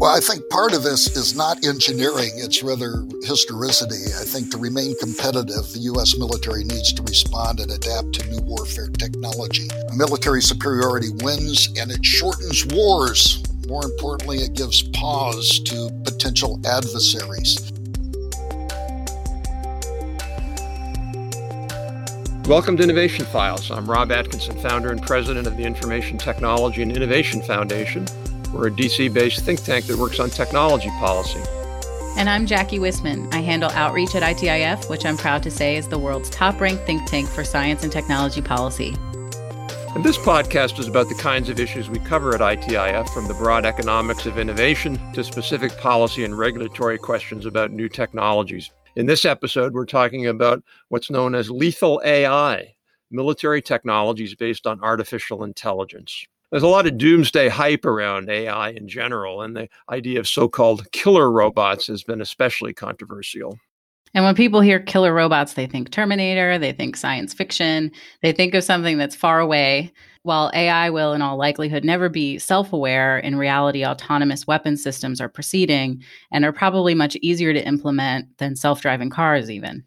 Well, I think part of this is not engineering, it's rather historicity. I think to remain competitive, the U.S. military needs to respond and adapt to new warfare technology. Military superiority wins and it shortens wars. More importantly, it gives pause to potential adversaries. Welcome to Innovation Files. I'm Rob Atkinson, founder and president of the Information Technology and Innovation Foundation. We're a DC based think tank that works on technology policy. And I'm Jackie Whisman. I handle outreach at ITIF, which I'm proud to say is the world's top ranked think tank for science and technology policy. And this podcast is about the kinds of issues we cover at ITIF, from the broad economics of innovation to specific policy and regulatory questions about new technologies. In this episode, we're talking about what's known as lethal AI, military technologies based on artificial intelligence. There's a lot of doomsday hype around AI in general, and the idea of so called killer robots has been especially controversial. And when people hear killer robots, they think Terminator, they think science fiction, they think of something that's far away. While AI will, in all likelihood, never be self aware, in reality, autonomous weapon systems are proceeding and are probably much easier to implement than self driving cars, even.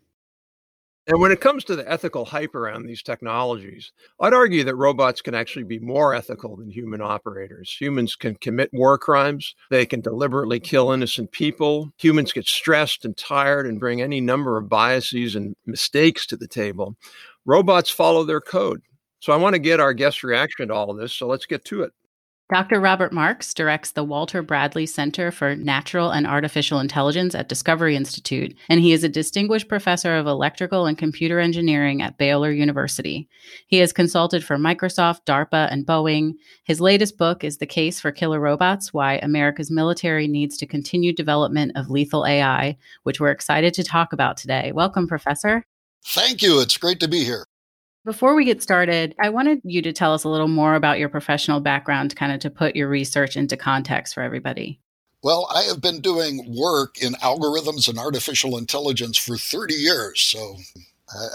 And when it comes to the ethical hype around these technologies, I'd argue that robots can actually be more ethical than human operators. Humans can commit war crimes, they can deliberately kill innocent people. Humans get stressed and tired and bring any number of biases and mistakes to the table. Robots follow their code. So I want to get our guest reaction to all of this, so let's get to it. Dr. Robert Marks directs the Walter Bradley Center for Natural and Artificial Intelligence at Discovery Institute, and he is a distinguished professor of electrical and computer engineering at Baylor University. He has consulted for Microsoft, DARPA, and Boeing. His latest book is The Case for Killer Robots Why America's Military Needs to Continue Development of Lethal AI, which we're excited to talk about today. Welcome, Professor. Thank you. It's great to be here. Before we get started, I wanted you to tell us a little more about your professional background, kind of to put your research into context for everybody. Well, I have been doing work in algorithms and artificial intelligence for 30 years. So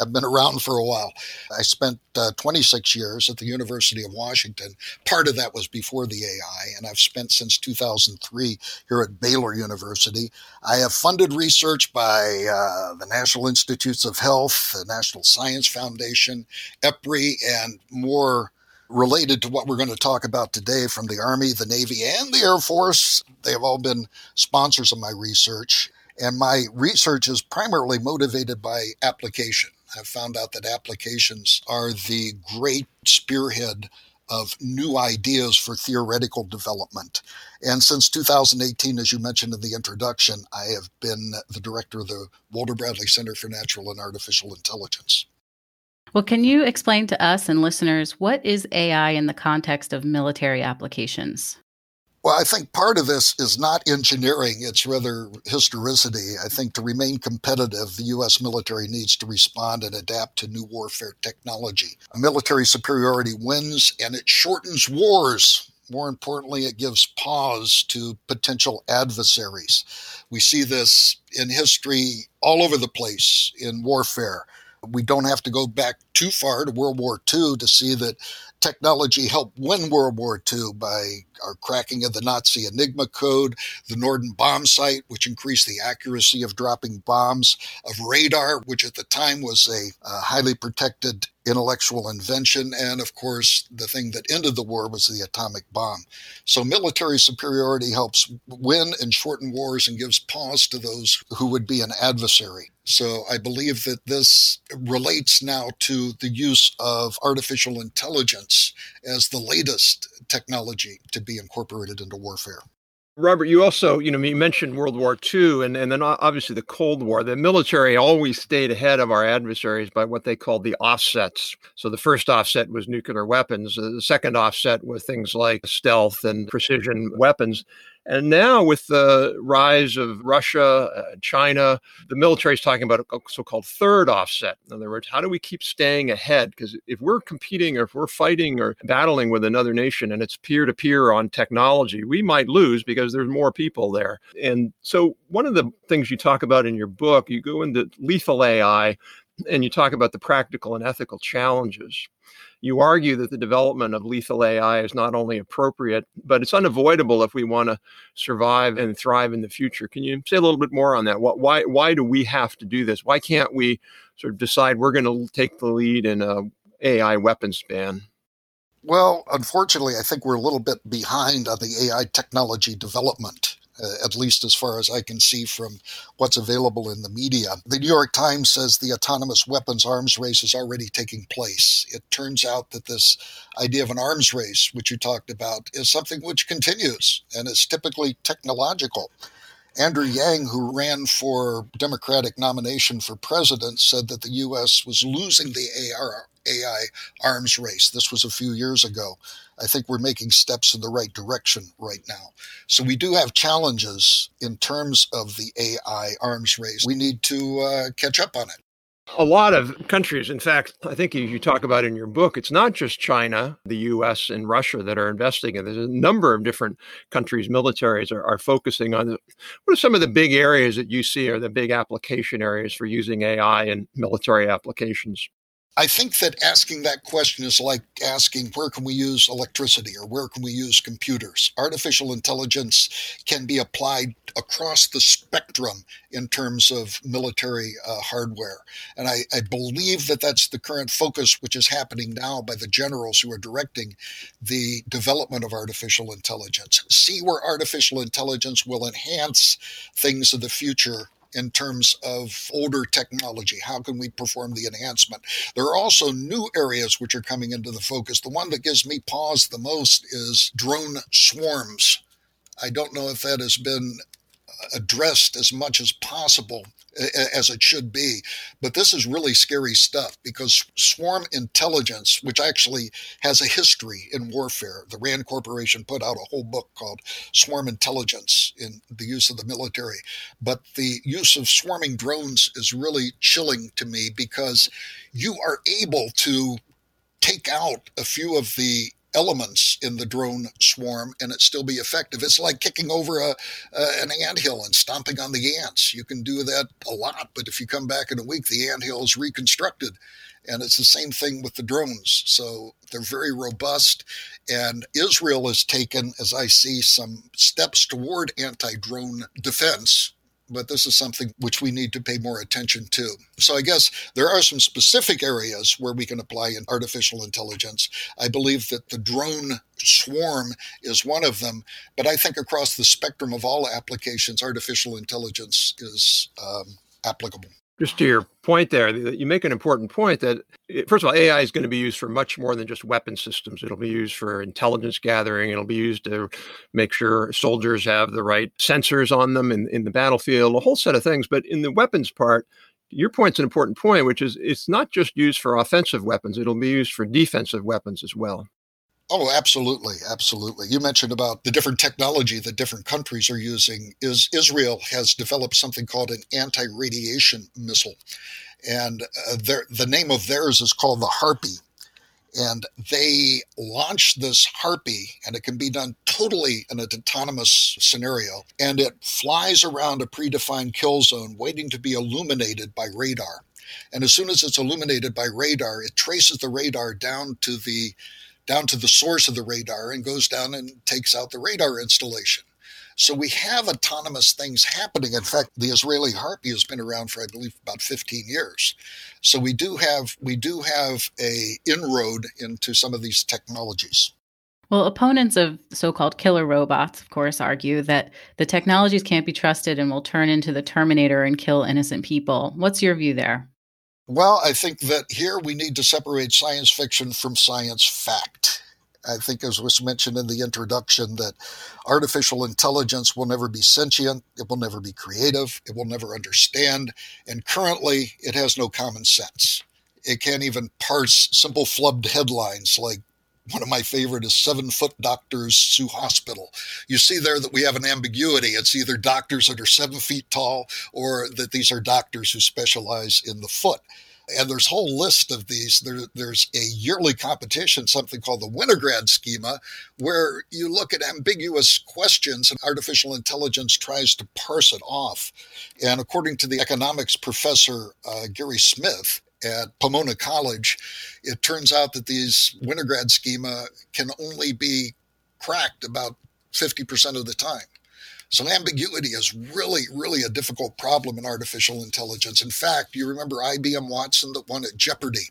I've been around for a while. I spent uh, 26 years at the University of Washington. Part of that was before the AI, and I've spent since 2003 here at Baylor University. I have funded research by uh, the National Institutes of Health, the National Science Foundation, EPRI, and more related to what we're going to talk about today from the Army, the Navy, and the Air Force. They have all been sponsors of my research. And my research is primarily motivated by application. I've found out that applications are the great spearhead of new ideas for theoretical development. And since 2018, as you mentioned in the introduction, I have been the director of the Walter Bradley Center for Natural and Artificial Intelligence. Well, can you explain to us and listeners what is AI in the context of military applications? Well, I think part of this is not engineering, it's rather historicity. I think to remain competitive, the U.S. military needs to respond and adapt to new warfare technology. A military superiority wins and it shortens wars. More importantly, it gives pause to potential adversaries. We see this in history all over the place in warfare. We don't have to go back too far to World War II to see that technology helped win World War II by our cracking of the Nazi Enigma code, the Norden bomb sight, which increased the accuracy of dropping bombs, of radar, which at the time was a, a highly protected intellectual invention, and of course, the thing that ended the war was the atomic bomb. So, military superiority helps win and shorten wars and gives pause to those who would be an adversary. So, I believe that this relates now to the use of artificial intelligence as the latest technology to be incorporated into warfare. Robert, you also, you know, you mentioned World War II and, and then obviously the Cold War. The military always stayed ahead of our adversaries by what they called the offsets. So the first offset was nuclear weapons. The second offset was things like stealth and precision weapons. And now, with the rise of Russia, uh, China, the military is talking about a so called third offset. In other words, how do we keep staying ahead? Because if we're competing or if we're fighting or battling with another nation and it's peer to peer on technology, we might lose because there's more people there. And so, one of the things you talk about in your book, you go into lethal AI and you talk about the practical and ethical challenges. You argue that the development of lethal AI is not only appropriate, but it's unavoidable if we want to survive and thrive in the future. Can you say a little bit more on that? Why, why do we have to do this? Why can't we sort of decide we're going to take the lead in a AI weapons ban? Well, unfortunately, I think we're a little bit behind on the AI technology development uh, at least as far as I can see from what's available in the media. The New York Times says the autonomous weapons arms race is already taking place. It turns out that this idea of an arms race, which you talked about, is something which continues and is typically technological. Andrew Yang, who ran for Democratic nomination for president, said that the U.S. was losing the AR, AI arms race. This was a few years ago. I think we're making steps in the right direction right now. So we do have challenges in terms of the AI arms race. We need to uh, catch up on it a lot of countries, in fact, I think you talk about in your book, it's not just China, the US, and Russia that are investing in. There's a number of different countries, militaries are, are focusing on. What are some of the big areas that you see are the big application areas for using AI in military applications? I think that asking that question is like asking where can we use electricity or where can we use computers? Artificial intelligence can be applied across the spectrum in terms of military uh, hardware. And I, I believe that that's the current focus, which is happening now by the generals who are directing the development of artificial intelligence. See where artificial intelligence will enhance things of the future in terms of older technology. How can we perform the enhancement? There are also new areas which are coming into the focus. The one that gives me pause the most is drone swarms. I don't know if that has been addressed as much as possible as it should be. But this is really scary stuff because swarm intelligence, which actually has a history in warfare, the RAND Corporation put out a whole book called Swarm Intelligence in the use of the military. But the use of swarming drones is really chilling to me because you are able to take out a few of the elements in the drone swarm and it still be effective. It's like kicking over a, an ant hill and stomping on the ants. You can do that a lot, but if you come back in a week, the ant hill is reconstructed. And it's the same thing with the drones. So they're very robust. And Israel has taken, as I see, some steps toward anti drone defense but this is something which we need to pay more attention to. So I guess there are some specific areas where we can apply in artificial intelligence. I believe that the drone swarm is one of them, but I think across the spectrum of all applications, artificial intelligence is um, applicable just to your point there, you make an important point that, first of all, AI is going to be used for much more than just weapon systems. It'll be used for intelligence gathering. It'll be used to make sure soldiers have the right sensors on them in, in the battlefield, a whole set of things. But in the weapons part, your point's an important point, which is it's not just used for offensive weapons, it'll be used for defensive weapons as well. Oh, absolutely, absolutely. You mentioned about the different technology that different countries are using. Is Israel has developed something called an anti-radiation missile, and uh, the name of theirs is called the Harpy. And they launched this Harpy, and it can be done totally in an autonomous scenario. And it flies around a predefined kill zone, waiting to be illuminated by radar. And as soon as it's illuminated by radar, it traces the radar down to the down to the source of the radar and goes down and takes out the radar installation. So we have autonomous things happening. In fact, the Israeli Harpy has been around for, I believe, about 15 years. So we do have we do have a inroad into some of these technologies. Well, opponents of so called killer robots, of course, argue that the technologies can't be trusted and will turn into the Terminator and kill innocent people. What's your view there? Well, I think that here we need to separate science fiction from science fact. I think, as was mentioned in the introduction, that artificial intelligence will never be sentient, it will never be creative, it will never understand, and currently it has no common sense. It can't even parse simple flubbed headlines like one of my favorite is seven foot doctors sue hospital. You see there that we have an ambiguity. It's either doctors that are seven feet tall or that these are doctors who specialize in the foot. And there's a whole list of these. There, there's a yearly competition, something called the Winograd schema, where you look at ambiguous questions and artificial intelligence tries to parse it off. And according to the economics professor, uh, Gary Smith, at Pomona College, it turns out that these Winograd schema can only be cracked about 50% of the time. So ambiguity is really, really a difficult problem in artificial intelligence. In fact, you remember IBM Watson that won at Jeopardy.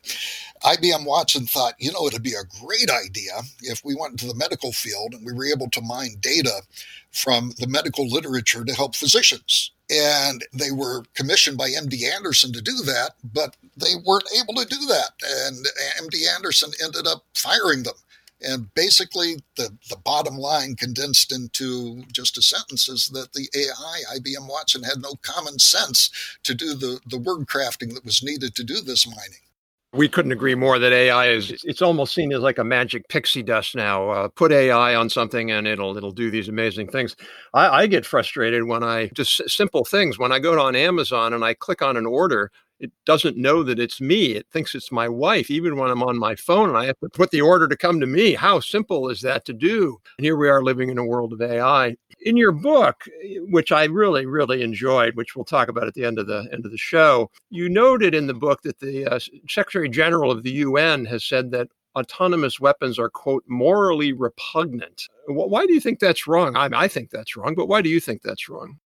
IBM Watson thought, you know, it'd be a great idea if we went into the medical field and we were able to mine data from the medical literature to help physicians. And they were commissioned by MD Anderson to do that, but they weren't able to do that. And MD Anderson ended up firing them and basically, the, the bottom line condensed into just a sentence is that the AI, IBM Watson, had no common sense to do the, the word crafting that was needed to do this mining. We couldn't agree more that AI is it's almost seen as like a magic pixie dust now. Uh, put AI on something and it'll it'll do these amazing things. I, I get frustrated when I just simple things when I go on Amazon and I click on an order it doesn't know that it's me. It thinks it's my wife, even when I'm on my phone and I have to put the order to come to me. How simple is that to do? And here we are living in a world of AI. In your book, which I really, really enjoyed, which we'll talk about at the end of the end of the show, you noted in the book that the uh, Secretary General of the UN has said that autonomous weapons are quote morally repugnant. Why do you think that's wrong? I, I think that's wrong, but why do you think that's wrong?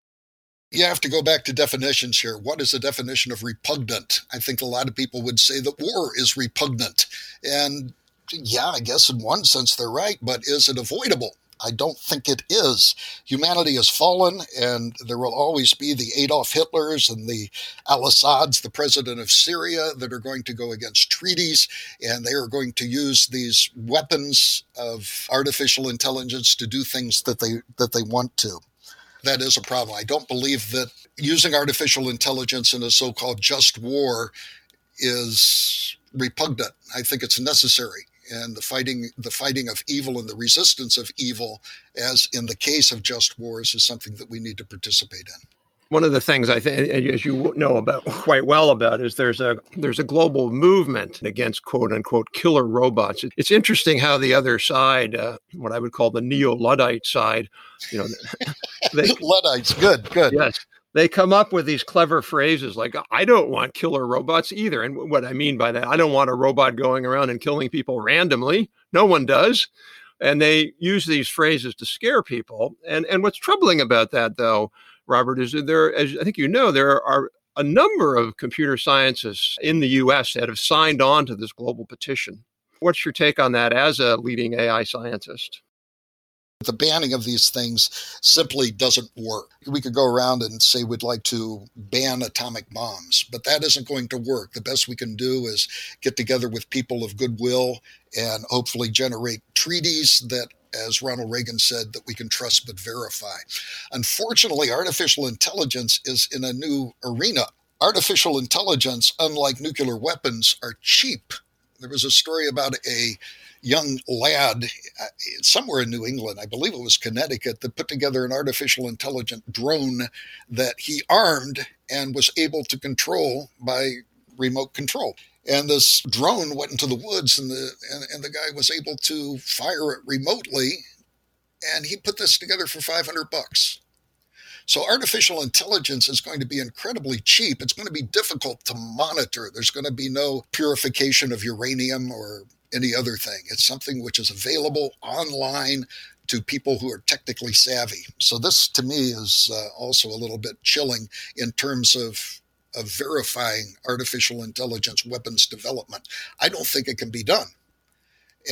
You have to go back to definitions here. What is the definition of repugnant? I think a lot of people would say that war is repugnant. And yeah, I guess in one sense they're right, but is it avoidable? I don't think it is. Humanity has fallen, and there will always be the Adolf Hitlers and the al Assads, the president of Syria, that are going to go against treaties, and they are going to use these weapons of artificial intelligence to do things that they that they want to that is a problem. I don't believe that using artificial intelligence in a so called just war is repugnant. I think it's necessary. And the fighting, the fighting of evil and the resistance of evil, as in the case of just wars, is something that we need to participate in one of the things I think, as you know about quite well about, is there's a there's a global movement against quote unquote killer robots. It's interesting how the other side, uh, what I would call the neo Luddite side, you know, they, Luddites, good, good, yes, they come up with these clever phrases like "I don't want killer robots either," and what I mean by that, I don't want a robot going around and killing people randomly. No one does. And they use these phrases to scare people. And and what's troubling about that, though, Robert, is there, as I think you know, there are a number of computer scientists in the US that have signed on to this global petition. What's your take on that as a leading AI scientist? The banning of these things simply doesn't work. We could go around and say we'd like to ban atomic bombs, but that isn't going to work. The best we can do is get together with people of goodwill and hopefully generate treaties that as Ronald Reagan said, that we can trust but verify. Unfortunately, artificial intelligence is in a new arena. Artificial intelligence, unlike nuclear weapons, are cheap. There was a story about a young lad uh, somewhere in New England, I believe it was Connecticut, that put together an artificial intelligent drone that he armed and was able to control by remote control. And this drone went into the woods, and the and, and the guy was able to fire it remotely. And he put this together for 500 bucks. So artificial intelligence is going to be incredibly cheap. It's going to be difficult to monitor. There's going to be no purification of uranium or any other thing. It's something which is available online to people who are technically savvy. So this to me is uh, also a little bit chilling in terms of of verifying artificial intelligence weapons development. I don't think it can be done.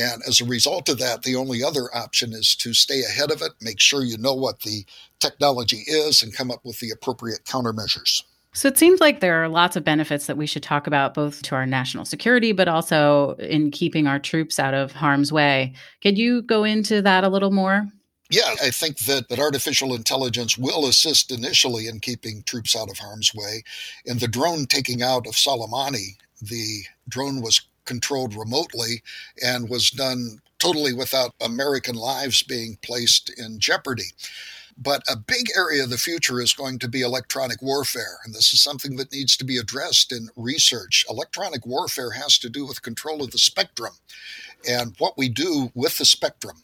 And as a result of that, the only other option is to stay ahead of it, make sure you know what the technology is, and come up with the appropriate countermeasures. So it seems like there are lots of benefits that we should talk about, both to our national security, but also in keeping our troops out of harm's way. Could you go into that a little more? Yeah, I think that, that artificial intelligence will assist initially in keeping troops out of harm's way. In the drone taking out of Soleimani, the drone was controlled remotely and was done totally without American lives being placed in jeopardy. But a big area of the future is going to be electronic warfare. And this is something that needs to be addressed in research. Electronic warfare has to do with control of the spectrum and what we do with the spectrum.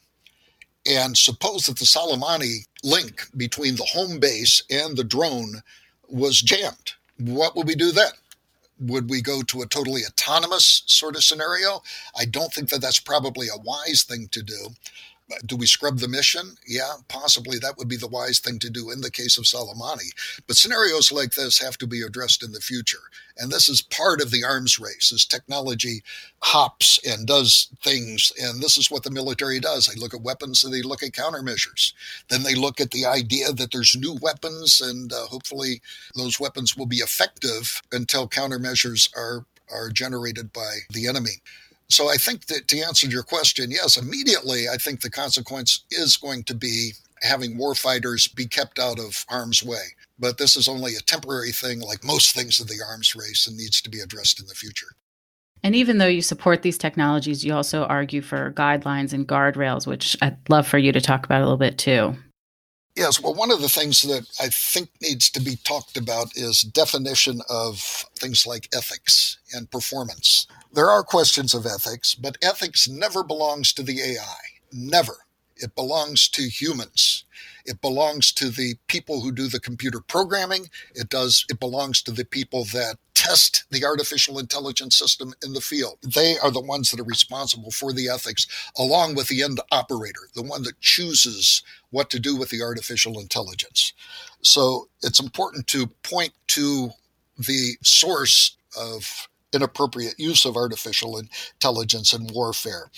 And suppose that the Soleimani link between the home base and the drone was jammed. What would we do then? Would we go to a totally autonomous sort of scenario? I don't think that that's probably a wise thing to do. Do we scrub the mission? Yeah, possibly that would be the wise thing to do in the case of Soleimani. But scenarios like this have to be addressed in the future. And this is part of the arms race as technology hops and does things. And this is what the military does. They look at weapons and they look at countermeasures. Then they look at the idea that there's new weapons and uh, hopefully those weapons will be effective until countermeasures are, are generated by the enemy. So I think that to answer your question, yes, immediately I think the consequence is going to be having warfighters be kept out of harm's way. But this is only a temporary thing, like most things in the arms race, and needs to be addressed in the future. And even though you support these technologies, you also argue for guidelines and guardrails, which I'd love for you to talk about a little bit too. Yes, well, one of the things that I think needs to be talked about is definition of things like ethics and performance. There are questions of ethics, but ethics never belongs to the AI. Never. It belongs to humans. It belongs to the people who do the computer programming. It does it belongs to the people that test the artificial intelligence system in the field. They are the ones that are responsible for the ethics, along with the end operator, the one that chooses what to do with the artificial intelligence. So it's important to point to the source of inappropriate use of artificial intelligence in warfare.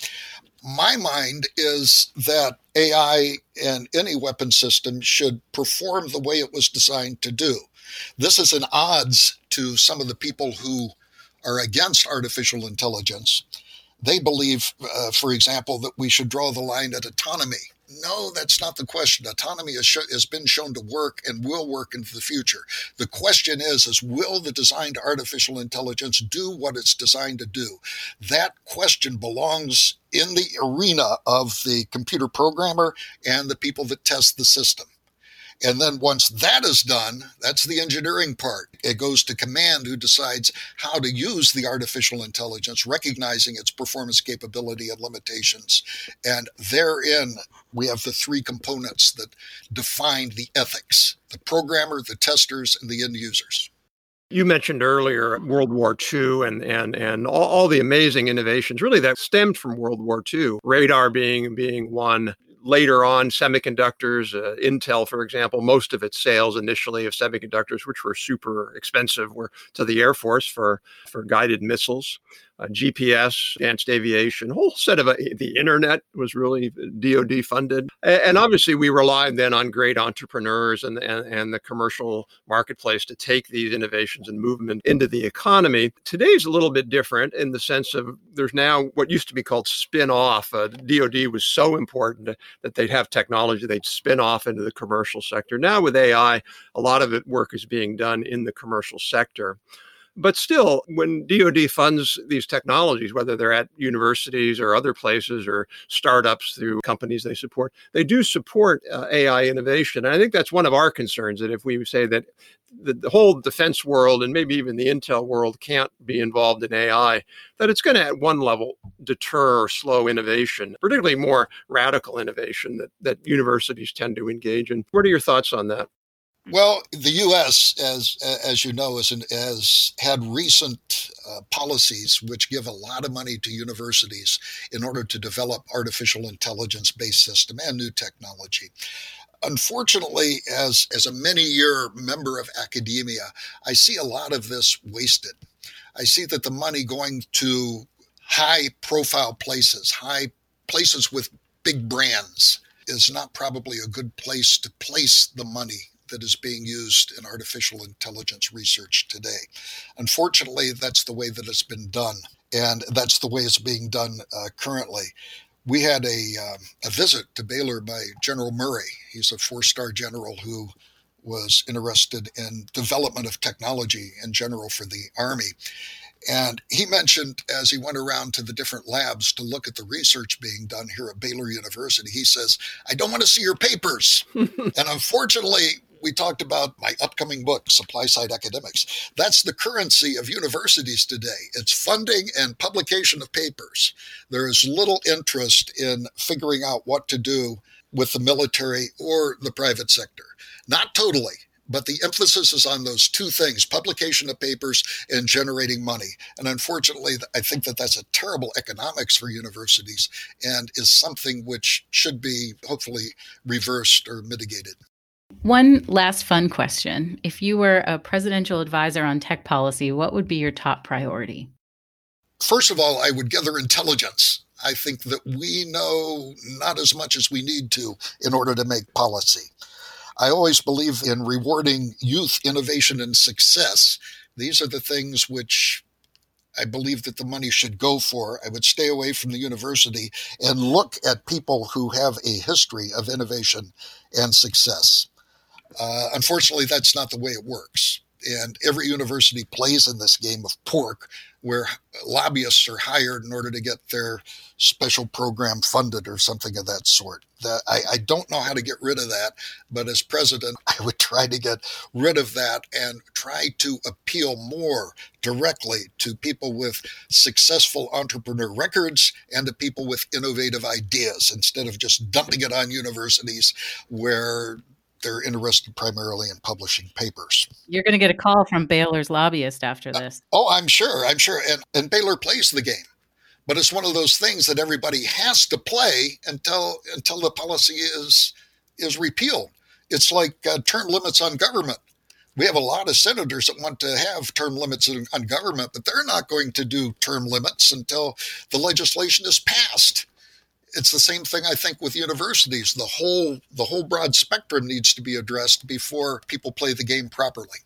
My mind is that AI and any weapon system should perform the way it was designed to do. This is an odds to some of the people who are against artificial intelligence. They believe, uh, for example, that we should draw the line at autonomy. No, that's not the question. Autonomy has, has been shown to work and will work into the future. The question is, is will the designed artificial intelligence do what it's designed to do? That question belongs in the arena of the computer programmer and the people that test the system. And then once that is done, that's the engineering part. It goes to command, who decides how to use the artificial intelligence, recognizing its performance capability and limitations. And therein, we have the three components that define the ethics the programmer, the testers, and the end users. You mentioned earlier World War II and and and all, all, the amazing innovations really that stemmed from World War II. Radar being being one, later on, semiconductors, uh, Intel, for example, most of its sales initially of semiconductors, which were super expensive, were to the Air Force for, for guided missiles uh, GPS, advanced aviation, whole set of uh, the internet was really DoD funded, and, and, obviously we relied then on great entrepreneurs and, and and the commercial marketplace to take these innovations and move them into the economy. Today's a little bit different in the sense of there's now what used to be called spin off. Uh, DoD was so important that they'd have technology they'd spin off into the commercial sector. Now with AI, a lot of it work is being done in the commercial sector. But still, when DoD funds these technologies, whether they're at universities or other places or startups through companies they support, they do support uh, AI innovation. And I think that's one of our concerns that if we say that the, the, whole defense world and maybe even the intel world can't be involved in AI, that it's going to, at one level, deter or slow innovation, particularly more radical innovation that, that universities tend to engage in. What are your thoughts on that? Well, the U.S., as as you know, has, has had recent uh, policies which give a lot of money to universities in order to develop artificial intelligence based system and new technology. Unfortunately, as as a many year member of academia, I see a lot of this wasted. I see that the money going to high profile places, high places with big brands, is not probably a good place to place the money that is being used in artificial intelligence research today. Unfortunately, that's the way that it's been done, and that's the way it's being done uh, currently. We had a, um, a visit to Baylor by General Murray. He's a four star general who was interested in development of technology in general for the Army. And he mentioned as he went around to the different labs to look at the research being done here at Baylor University, he says, I don't want to see your papers. and unfortunately, we talked about my upcoming book, Supply Side Academics. That's the currency of universities today. It's funding and publication of papers. There is little interest in figuring out what to do with the military or the private sector. Not totally, but the emphasis is on those two things publication of papers and generating money. And unfortunately, I think that that's a terrible economics for universities and is something which should be hopefully reversed or mitigated. One last fun question. If you were a presidential advisor on tech policy, what would be your top priority? First of all, I would gather intelligence. I think that we know not as much as we need to in order to make policy. I always believe in rewarding youth, innovation, and success. These are the things which I believe that the money should go for. I would stay away from the university and look at people who have a history of innovation and success. Uh, unfortunately, that's not the way it works. And every university plays in this game of pork where lobbyists are hired in order to get their special program funded or something of that sort. That I, I, don't know how to get rid of that, but as president, I would try to get rid of that and try to appeal more directly to people with successful entrepreneur records and to people with innovative ideas instead of just dumping it on universities where they're interested primarily in publishing papers. You're going to get a call from Baylor's lobbyist after uh, this. Uh, oh, I'm sure. I'm sure. And, and Baylor plays the game. But it's one of those things that everybody has to play until until the policy is is repealed. It's like uh, term limits on government. We have a lot of senators that want to have term limits on government, but they're not going to do term limits until the legislation is passed it's the same thing I think with universities. The whole the whole broad spectrum needs to be addressed before people play the game properly.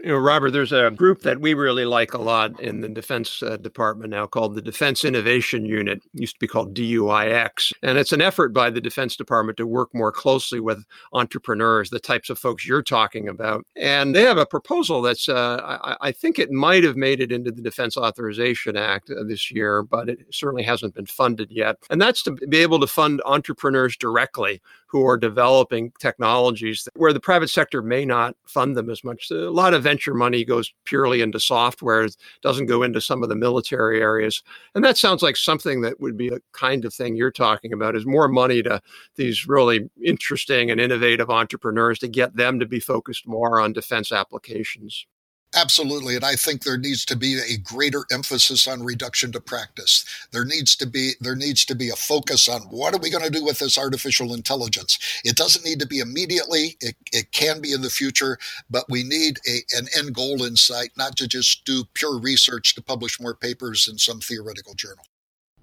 You know, Robert, there's a group that we really like a lot in the Defense uh, Department now called the Defense Innovation Unit. It used to be called DIUx. And it's an effort by the Defense Department to work more closely with entrepreneurs, the types of folks you're talking about. And they have a proposal that's, uh, I, I, think it might have made it into the Defense Authorization Act uh, this year, but it certainly hasn't been funded yet. And that's to be able to fund entrepreneurs directly who are developing technologies where the private sector may not fund them as much. A lot of venture money goes purely into software, it doesn't go into some of the military areas. And that sounds like something that would be the kind of thing you're talking about is more money to these really interesting and innovative entrepreneurs to get them to be focused more on defense applications. Absolutely. And I think there needs to be a greater emphasis on reduction to practice. There needs to be there needs to be a focus on what are we going to do with this artificial intelligence. It doesn't need to be immediately. It, it can be in the future, but we need a, an end goal in sight, not to just do pure research to publish more papers in some theoretical journal.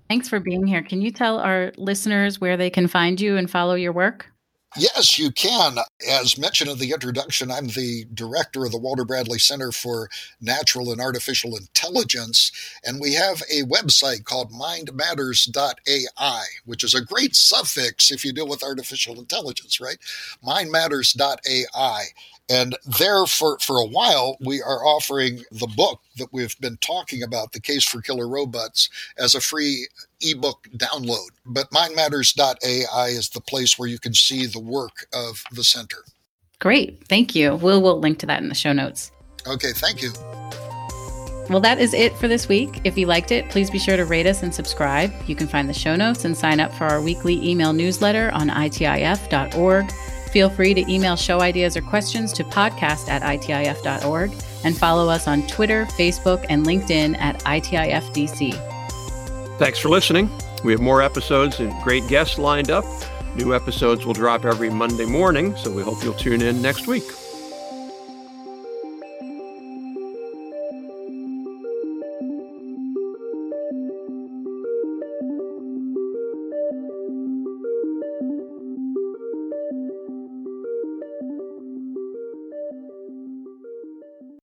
Thanks for being here. Can you tell our listeners where they can find you and follow your work? Yes, you can. As mentioned in the introduction, I'm the director of the Walter Bradley Center for Natural and Artificial Intelligence, and we have a website called mindmatters.ai, which is a great suffix if you deal with artificial intelligence, right? Mindmatters.ai. And there, for, for a while, we are offering the book that we've been talking about, The Case for Killer Robots, as a free ebook download. But mindmatters.ai is the place where you can see the work of the center. Great. Thank you. We'll, we'll link to that in the show notes. Okay. Thank you. Well, that is it for this week. If you liked it, please be sure to rate us and subscribe. You can find the show notes and sign up for our weekly email newsletter on itif.org. Feel free to email show ideas or questions to podcast at itif.org and follow us on Twitter, Facebook, and LinkedIn at ITIFDC. Thanks for listening. We have more episodes and great guests lined up. New episodes will drop every Monday morning, so we hope you'll tune in next week.